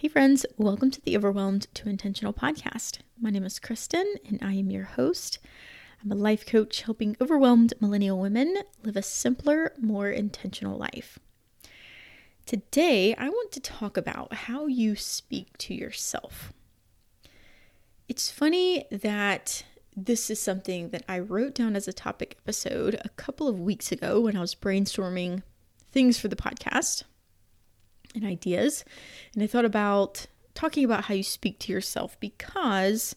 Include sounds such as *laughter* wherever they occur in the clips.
Hey, friends, welcome to the Overwhelmed to Intentional podcast. My name is Kristen, and I am your host. I'm a life coach helping overwhelmed millennial women live a simpler, more intentional life. Today, I want to talk about how you speak to yourself. It's funny that this is something that I wrote down as a topic episode a couple of weeks ago when I was brainstorming things for the podcast and ideas. And I thought about talking about how you speak to yourself because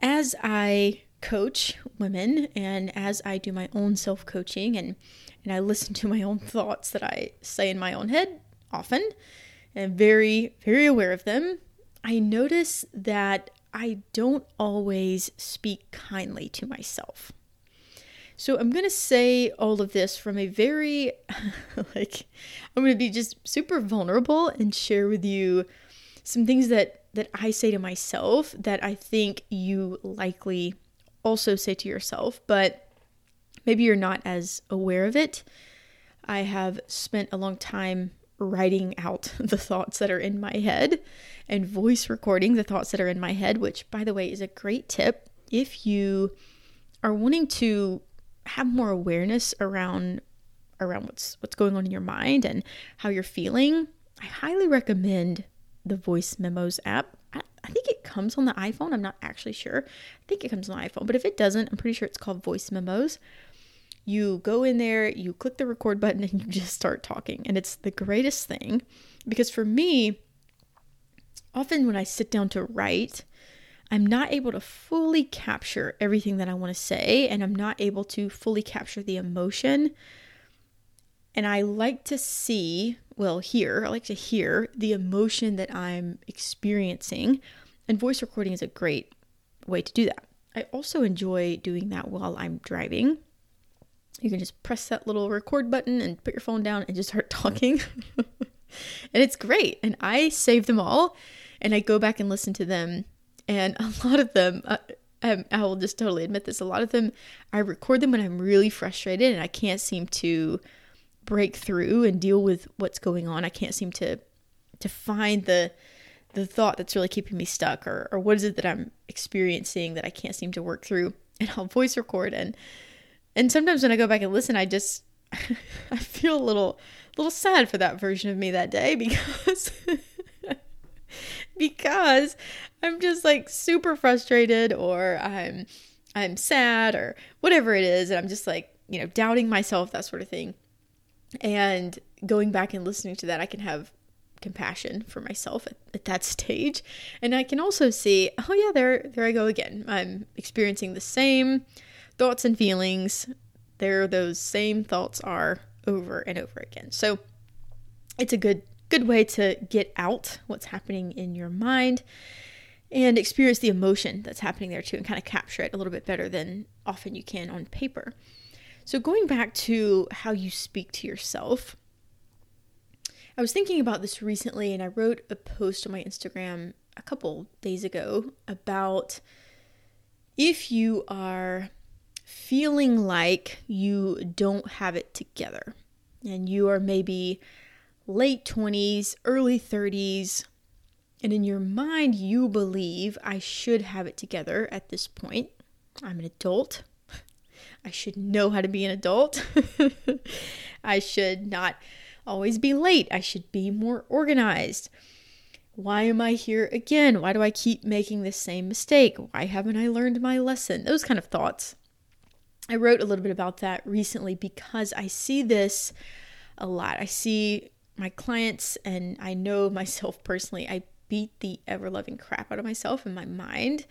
as I coach women and as I do my own self coaching and, and I listen to my own thoughts that I say in my own head often and very, very aware of them, I notice that I don't always speak kindly to myself. So I'm going to say all of this from a very, *laughs* like, I'm going to be just super vulnerable and share with you some things that that I say to myself that I think you likely also say to yourself, but maybe you're not as aware of it. I have spent a long time writing out *laughs* the thoughts that are in my head and voice recording the thoughts that are in my head, which, by the way, is a great tip if you are wanting to have more awareness around around what's what's going on in your mind and how you're feeling, I highly recommend the Voice Memos app. I, I think it comes on the iPhone. I'm not actually sure. I think it comes on the iPhone, but if it doesn't, I'm pretty sure it's called Voice Memos. You go in there, you click the record button, and *laughs* you just start talking. And it's the greatest thing because for me, often when I sit down to write, I'm not able to fully capture everything that I want to say, and I'm not able to fully capture the emotion. And I like to see, well, hear, I like to hear the emotion that I'm experiencing. And voice recording is a great way to do that. I also enjoy doing that while I'm driving. You can just press that little record button and put your phone down and just start *laughs* talking. and it's great. And I save them all and I go back and listen to them and a lot of them, uh, um, I will just totally admit this, a lot of them, I record them when I'm really frustrated and I can't seem to break through and deal with what's going on. I can't seem to to find the the thought that's really keeping me stuck or, or what is it that I'm experiencing that I can't seem to work through. *laughs* And I'll voice record and and sometimes when I go back and listen, I just *laughs* I feel a little little sad for that version of me that day *laughs* because *laughs* because I'm just like super frustrated or I'm I'm sad or whatever it is and I'm just like, you know, doubting myself that sort of thing. And going back and listening to that, I can have compassion for myself at, at that *laughs* stage. And I can also see, oh yeah, there there I go again. I'm experiencing the same thoughts and feelings. There those same thoughts are over and over again. So it's a good good way to get out what's happening in your mind and experience the emotion that's happening there too and kind of capture it a little bit better than often you can on paper. So, going back to how you speak to yourself, I was thinking about this recently and I wrote a post on my Instagram a couple days ago about if you are feeling like you don't have it together and you are maybe late 20s, early 30s, and in your mind, you believe I should have it together at this point. I'm an adult. *laughs* I should know how to be an adult. *laughs* I should not always be late. I should be more organized. Why am I here again? Why do I keep making the same mistake? Why haven't I learned my lesson? Those kind of thoughts. I wrote a little bit about that recently because I see this a lot. I see my clients and I know *laughs* myself personally, I beat the ever loving crap out of myself in my mind.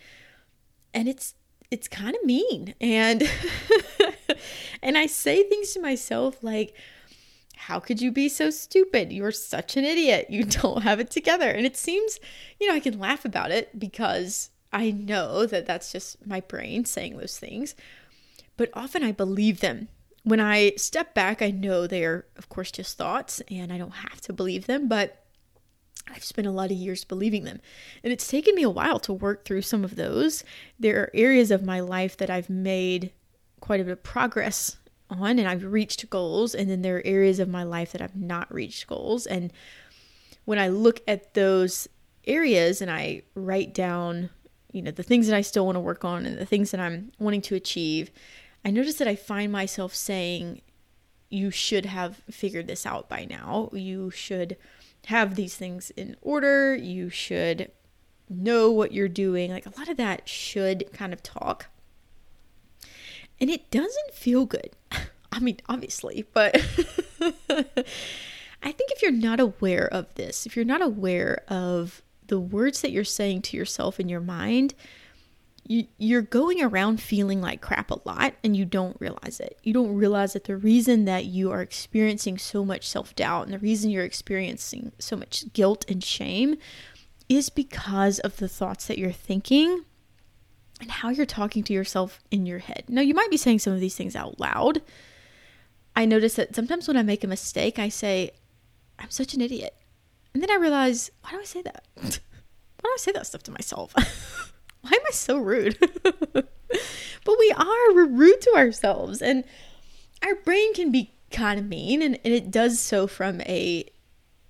And it's it's kind of mean. And *laughs* and I say things to myself like how could you be so stupid? You're such an idiot. You *laughs* don't have it together. And it seems, you know, I can laugh about it because I know that that's just my brain saying those things. But often I believe them when I step back, I know they are, of course, just thoughts and I don't have to believe them, but I've spent a lot of years believing them. And it's taken me a while to work through some of those. There are areas of my life that I've made quite a bit of progress on and I've reached goals. And then there are areas of my life that I've not reached goals. And when I look at those areas and I write down, you know, the things that I still want to work on and the things that I'm wanting to achieve, I notice that I find myself saying, you should have figured this out by now. You should have these things in order. You should know what you're doing. Like a lot of that should kind of talk. And it doesn't feel good. *laughs* I mean, obviously, but *laughs* I think if you're not aware of this, if you're not aware of the words that you're saying to yourself in your mind, you, you're going around feeling like crap a lot and you don't realize it. You don't realize that the reason that you are experiencing so much self doubt and the reason you're experiencing so much guilt and shame is because of the thoughts that you're thinking and how you're talking to yourself in your head. Now, you might be saying some of these things out loud. I notice that sometimes when I make a mistake, I say, I'm such an idiot. And then I realize, why do I say that? *laughs* why do I say that stuff to myself? *laughs* why am I so rude? *laughs* but we are, we're rude to ourselves. And our brain can be kind of mean, and, and it does so from a,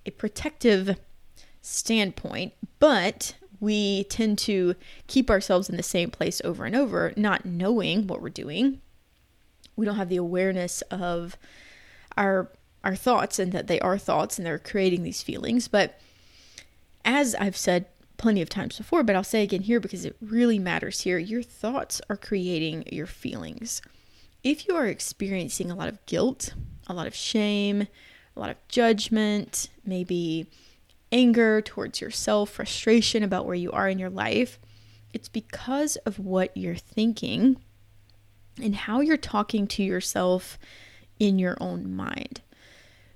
a protective standpoint, but we tend to keep ourselves in the same place over and over, not knowing what we're doing. We don't have the awareness of our our thoughts and that they are thoughts and they're creating these feelings. But as I've said plenty of times before, but I'll say again here because it really matters here, your thoughts are creating your feelings. If you are experiencing a lot of guilt, a lot of shame, a lot of judgment, maybe anger towards yourself, frustration about where you are in your life, it's because of what you're thinking and how you're talking to yourself in your own mind.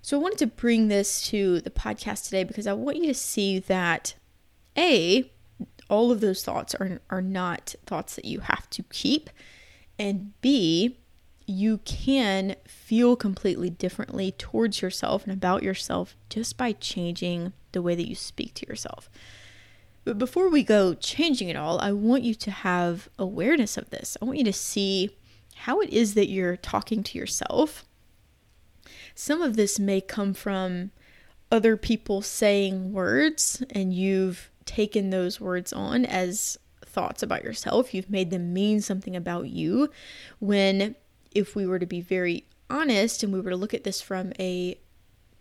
So I wanted to bring this to the podcast today because I want you to see that A, all of those thoughts are, are not thoughts that you have to keep, and B, you can feel completely differently towards yourself and about yourself just by changing the way that you speak to yourself. But before we go changing it all, I want you to have awareness of this. I want you to see how it is that you're talking to yourself. Some of this may come from other people saying words, and you've taken those words on as thoughts about yourself. You've made them mean something about you when if we were to be very honest and we were to look at this from a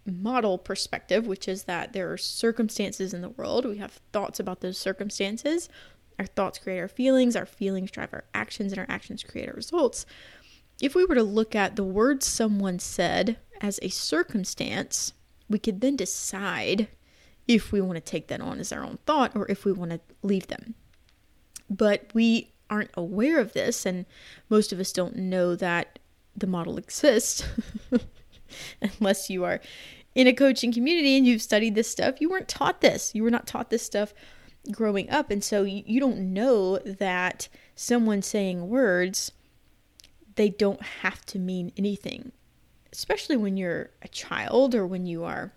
model perspective, which is that there are circumstances in the world, we have thoughts about those circumstances. Our thoughts create our feelings, our feelings drive our actions, and our actions create our results. If we were to look at the words someone said as a circumstance, we could then decide if we want to take that on as our own thought or if we want to leave them. But we aren't aware of this, and most of us don't know that the model exists *laughs* unless you are in a coaching community and you've studied this stuff. You weren't taught this. You were not taught this stuff growing up. And so you, don't know that someone saying words, they don't have to mean anything, especially when you're a child or when you are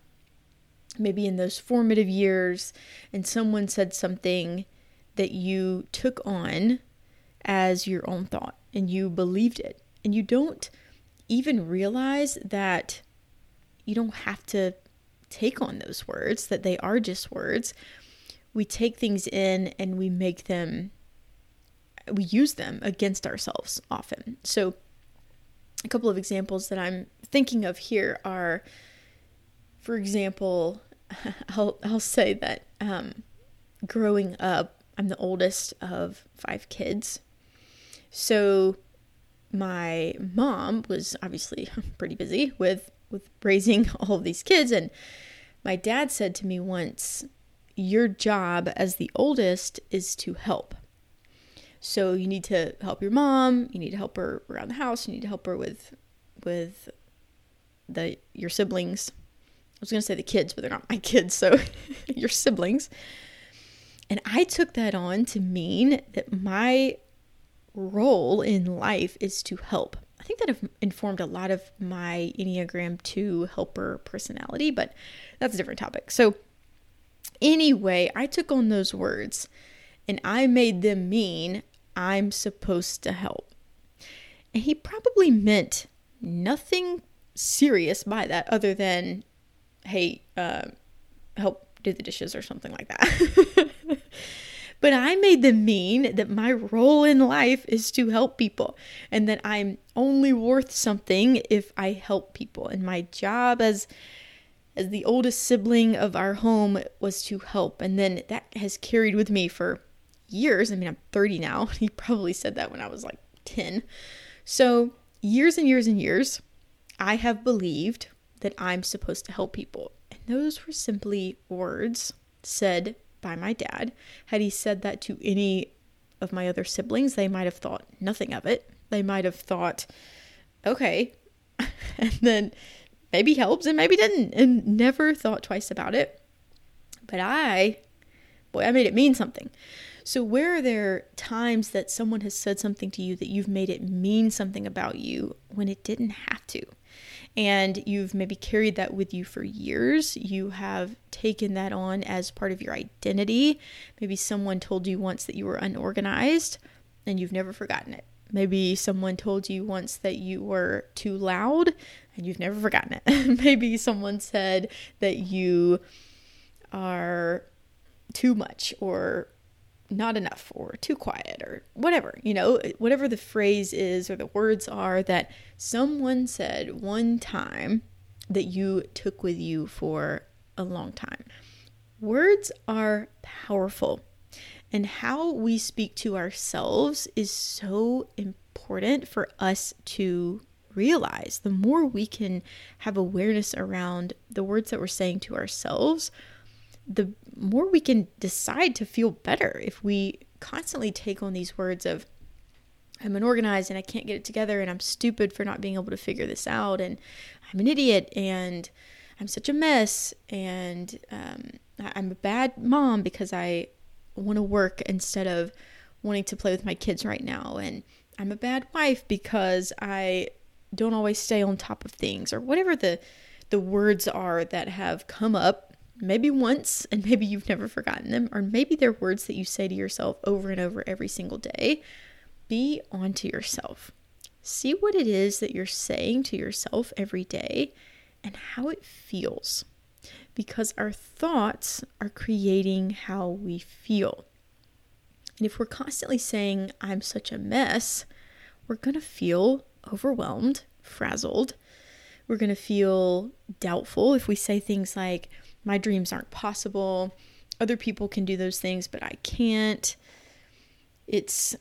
maybe in those formative years and someone said something that you took on as your own thought and you believed it. And you don't even realize that you don't have to take on those words, that they are just words. We take things in and we make them, we use them against ourselves often. So, a couple of examples that I'm thinking of here are, for example, *laughs* I'll, I'll say that um, growing up, I'm the oldest of five kids. So my mom was obviously *laughs* pretty busy with with raising *laughs* all of these kids. And my dad said to me once your job as the oldest is to help. So you need to help your mom you need to help her around the house you need to help her with with the your siblings was going to say the kids but they're not my *laughs* kids so *laughs* your siblings and i took that on to mean that my role in life is to help. I think that have informed a lot of my Enneagram 2 helper personality, but that's a different topic. So, anyway, I took on those words and I made them mean I'm supposed to help. And he probably meant nothing serious by that other than, hey, uh, help do the dishes or something like that. *laughs* but I made them mean that my role in life is to help people and that I'm only worth something if I help people. And my job as as the oldest sibling of our home was to help. And then that has carried with me for years. I mean, I'm 30 now. *laughs* He probably said that when I was like 10. So, years and years and years, I have believed that I'm supposed to help people. And those were simply words said by my dad. Had he said that to any of my other siblings, they might have thought nothing of it. They might have thought, okay. *laughs* and then maybe helps and maybe didn't, and never thought twice about it. But I, boy, I made it mean something. So, where are there times that someone has said something to you that you've made it mean something about you when it didn't have to? And you've maybe carried that with you for years. You have taken that on as part of your identity. Maybe someone told you once that you were unorganized and you've never forgotten it. Maybe someone told you once that you were too loud and you've never forgotten it. *laughs* Maybe someone said that you are too much or not enough or too quiet or whatever, you know, whatever the phrase is or the words are that someone said one time that you took with you for a long time. Words are powerful, and how we speak to ourselves is so important for us to realize. The more we can have awareness around the words that we're saying to ourselves, the more we can decide to feel better. If we constantly take on these words of I'm unorganized and I can't get it together and I'm stupid for not being able to figure this out and I'm an idiot and I'm such a mess and um, I'm a bad mom because I want to work instead of wanting to play with my kids right now and I'm a bad wife because I don't always stay on top of things or whatever the the words are that have come up maybe once and maybe you've never forgotten them, or maybe they're words that you say to yourself over and over every single day. Be onto yourself. See what it is that you're saying to yourself every day and how it feels. Because our thoughts are creating how we feel. And if we're constantly saying, I'm such a mess, we're going to feel overwhelmed, frazzled. We're going to feel doubtful if we say things like, my dreams aren't possible. Other people can do those things, but I can't. It's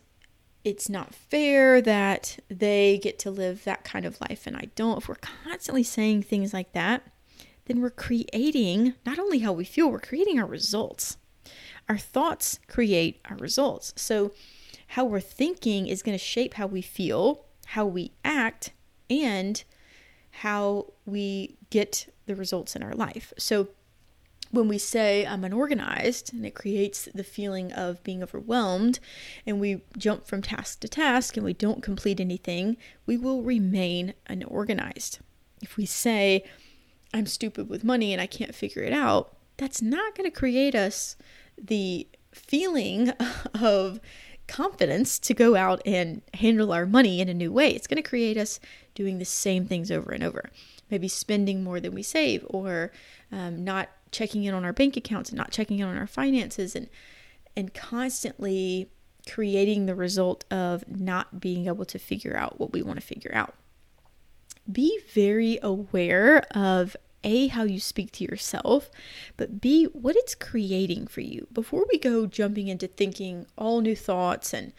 it's not fair that they get to live that kind of life and I don't. If we're constantly saying things like that, then we're creating not only how we feel, we're creating our results. Our thoughts create our results. So, how we're thinking is going to shape how we feel, how we act, and how we get the results in our life. So, when we say I'm unorganized and it creates the feeling of being overwhelmed and we jump from task to task and we don't complete anything, we will remain unorganized. If we say I'm stupid with money and I can't figure it out, that's not going to create us the feeling *laughs* of confidence to go out and handle our money in a new way. It's going to create us doing the same things over and over. Maybe spending more than we save or um, not checking in on our bank accounts and not checking in on our finances and and constantly creating the result of not being able to figure out what we want to figure out. Be very aware of a how you speak to yourself, but b what it's creating for you. Before we go jumping into thinking all new thoughts and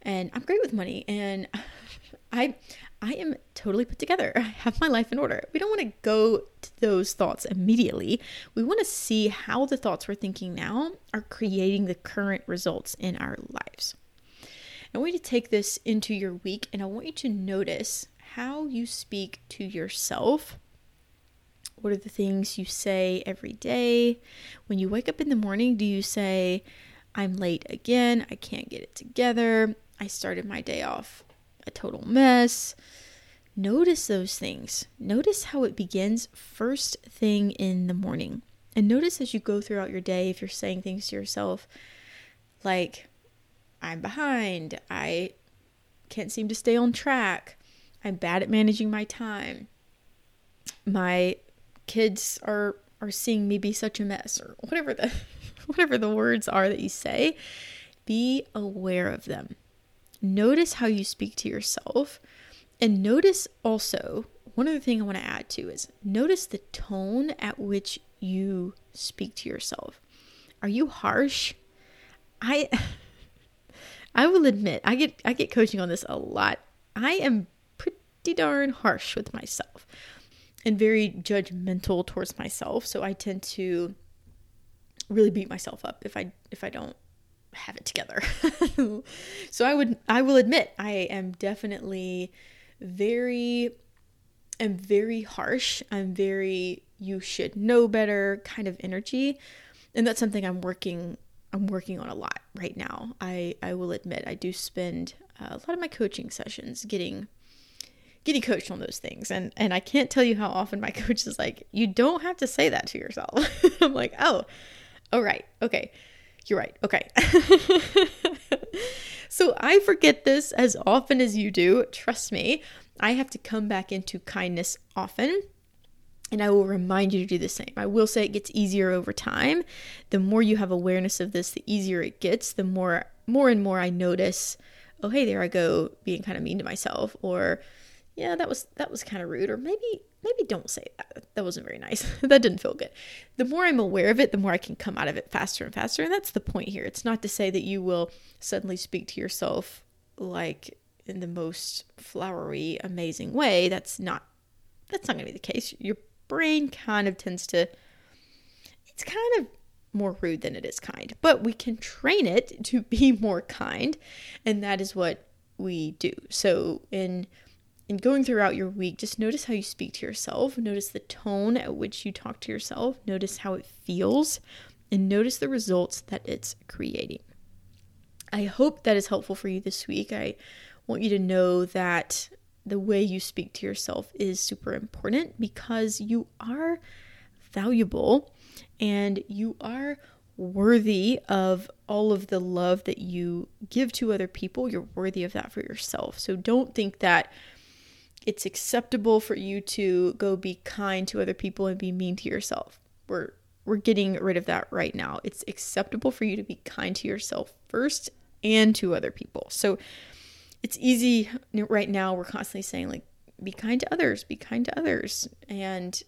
and I'm great with money and *laughs* I I am totally put together. *laughs* I have my life in order. We don't want to go to those thoughts immediately. We want to see how the thoughts we're thinking now are creating the current results in our lives. I want you to take this into your week and I want you to notice how you speak to yourself. What are the things you say every day? When you wake up in the morning, do you say, I'm late again, I can't get it together, I started my day off a total mess. Notice those things. Notice how it begins first thing in the morning. And notice as you go throughout your day if you're saying things to yourself like, I'm behind, I can't seem to stay on track, I'm bad at managing my time, my kids are are seeing me be such a mess or whatever the *laughs* whatever the words are that you say, be aware of them. Notice how you speak to yourself and notice also one other thing I want to add to is notice the tone at which you speak to yourself. Are you harsh? I *laughs* I will admit, I get I get coaching on this a lot. I am pretty darn harsh with myself and very judgmental towards myself, so I tend to really beat myself up if I if I don't have it together. *laughs* so I would I will admit I am definitely very am very harsh. I'm very you should know better kind of energy. And that's something I'm working I'm working on a lot right now. I I will admit I do spend a lot of my coaching sessions getting getting coached on those things and and I can't tell you how often my *laughs* coach is like you don't have to say that to yourself. *laughs* I'm like, "Oh, oh right. Okay. You're right. Okay." *laughs* so I forget this as often as you do. Trust me. I have to come back into kindness often and I will remind you to do the same. I will say it gets easier over time. The more you have awareness of this, the easier it gets. The more more and more I notice, oh hey, there I go being kind of mean to myself or yeah, that was that was kind of rude or maybe maybe don't say that. That wasn't very nice. *laughs* that didn't feel good. The more I'm aware of it, the more I can come out of it faster and faster. And that's the point here. It's not to say that you will suddenly speak to yourself like in the most flowery, amazing way. That's not that's not going to be the case. Your brain kind of tends to, it's kind of more rude than it is kind, but we can train it to be *laughs* more kind, and that is what we do. So in in going throughout your week, just notice how you speak to yourself, notice the tone at which you talk to yourself, notice how it feels, and notice the results that it's creating. I hope that is helpful for you this week. I want you to know that the way you speak to yourself is super important because you are valuable and you are worthy of all of the love that you give to other people. You're worthy of that for yourself. So don't think that it's acceptable for you to go be kind to other people and be mean to yourself. We're we're getting rid of that right now. It's acceptable for you to be kind to yourself first and to other people. So it's easy right now. We're constantly saying like be kind to others be kind to others. And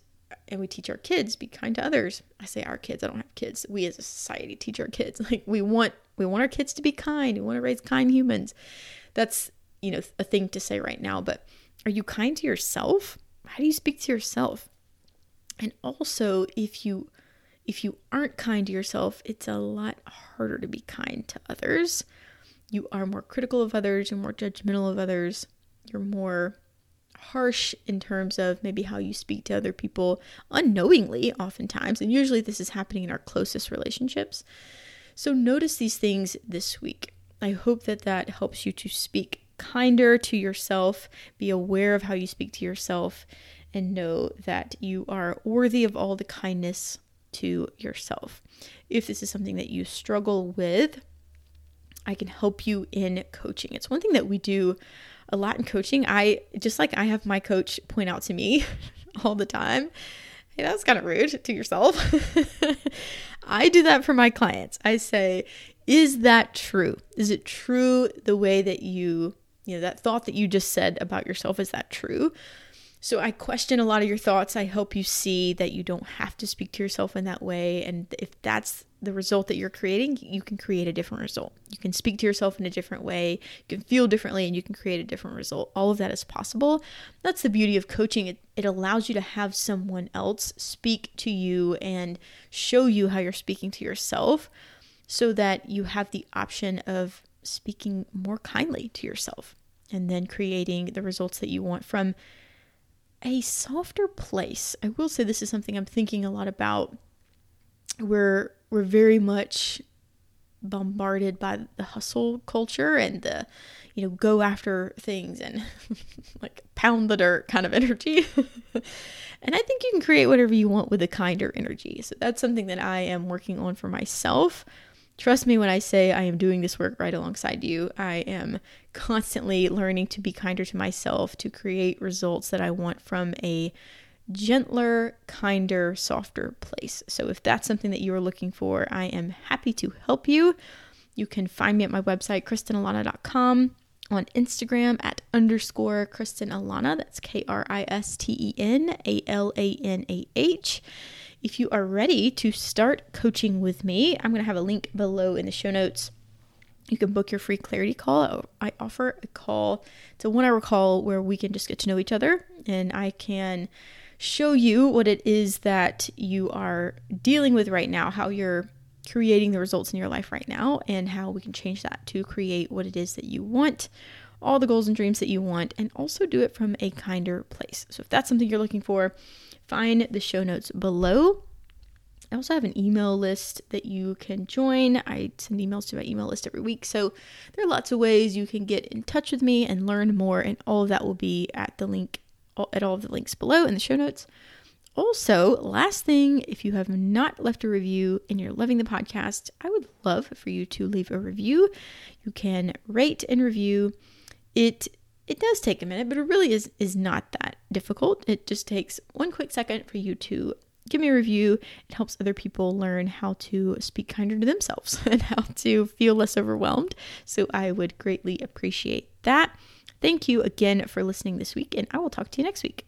and we teach our kids be kind to others. I say our kids i don't have kids. We as a society teach our kids. *laughs* Like we want we want our kids to be kind. We want to raise kind humans. That's you know a thing to say right now but are you kind to yourself how do you speak to yourself and also if you if you aren't kind to yourself it's a lot harder to be kind to others you are more critical of others, you're more judgmental of others, you're more harsh in terms of maybe how you speak to other people unknowingly, oftentimes. And usually this is happening in our closest relationships. So notice these things this week. I hope that that helps you to speak kinder to yourself, be aware of how you speak to yourself, and know that you are worthy of all the kindness to yourself. If this is something that you struggle with, I can help you in coaching. It's one thing that we do a lot in coaching. I just like I have my coach point out to me *laughs* all the time. Hey, that's kind of rude to yourself. *laughs* I do that for my clients. I say, is that true? Is it true the way that you, you know, that thought that you just said about yourself, is that true? So I question a lot of your thoughts. I help you see that you don't have to speak to yourself in that way. And if that's the result that you're creating, you can create a different result. You can speak to yourself in a different way, you can feel differently, and you can create a different result. All of that is possible. That's the beauty of coaching. It, it allows you to have someone else speak to you and show you how you're speaking to yourself so that you have the option of speaking more kindly to yourself and then creating the results that you want from a softer place. I will say this is something I'm thinking a lot about. We're we're very much bombarded by the hustle culture and the you know go after things and *laughs* like pound the dirt kind of energy *laughs* and i think you can create whatever you want with a kinder energy so that's something that i am working on for myself Trust me when I say I am doing this work right alongside you. I am constantly learning to be kinder to myself, to create results that I want from a gentler, kinder, softer place. So if that's something that you are looking for, I am happy to help you. You can find me at my website, kristenalanah.com, on Instagram at underscore Kristen Alanah. That's K R I S T E N A L A N A H. If you are ready to start coaching with me, I'm going to have a link below in the show notes. You can book your free clarity call. I offer a call, it's a one hour call where we can just get to know each other and I can show you what it is that you are dealing with right now, how you're creating the results in your life right now, and how we can change that to create what it is that you want, all the goals and dreams that you want, and also do it from a kinder place. So, if that's something you're looking for, find the show notes below. I also have an email list that you can join. I send emails to my email list every week. So there are lots of ways you can get in touch with me and learn more, and all of that will be at the link at all of the links below in the show notes. Also, last thing, if you have not left a review and you're loving the podcast, I would love for you to leave a review. You can rate and review. It it does take a minute, but it really is is not that difficult. It just takes one quick second for you to give me a review. It helps other people learn how to speak kinder to themselves *laughs* and how to feel less overwhelmed. So I would greatly appreciate that. Thank you again for listening this week, and I will talk to you next week.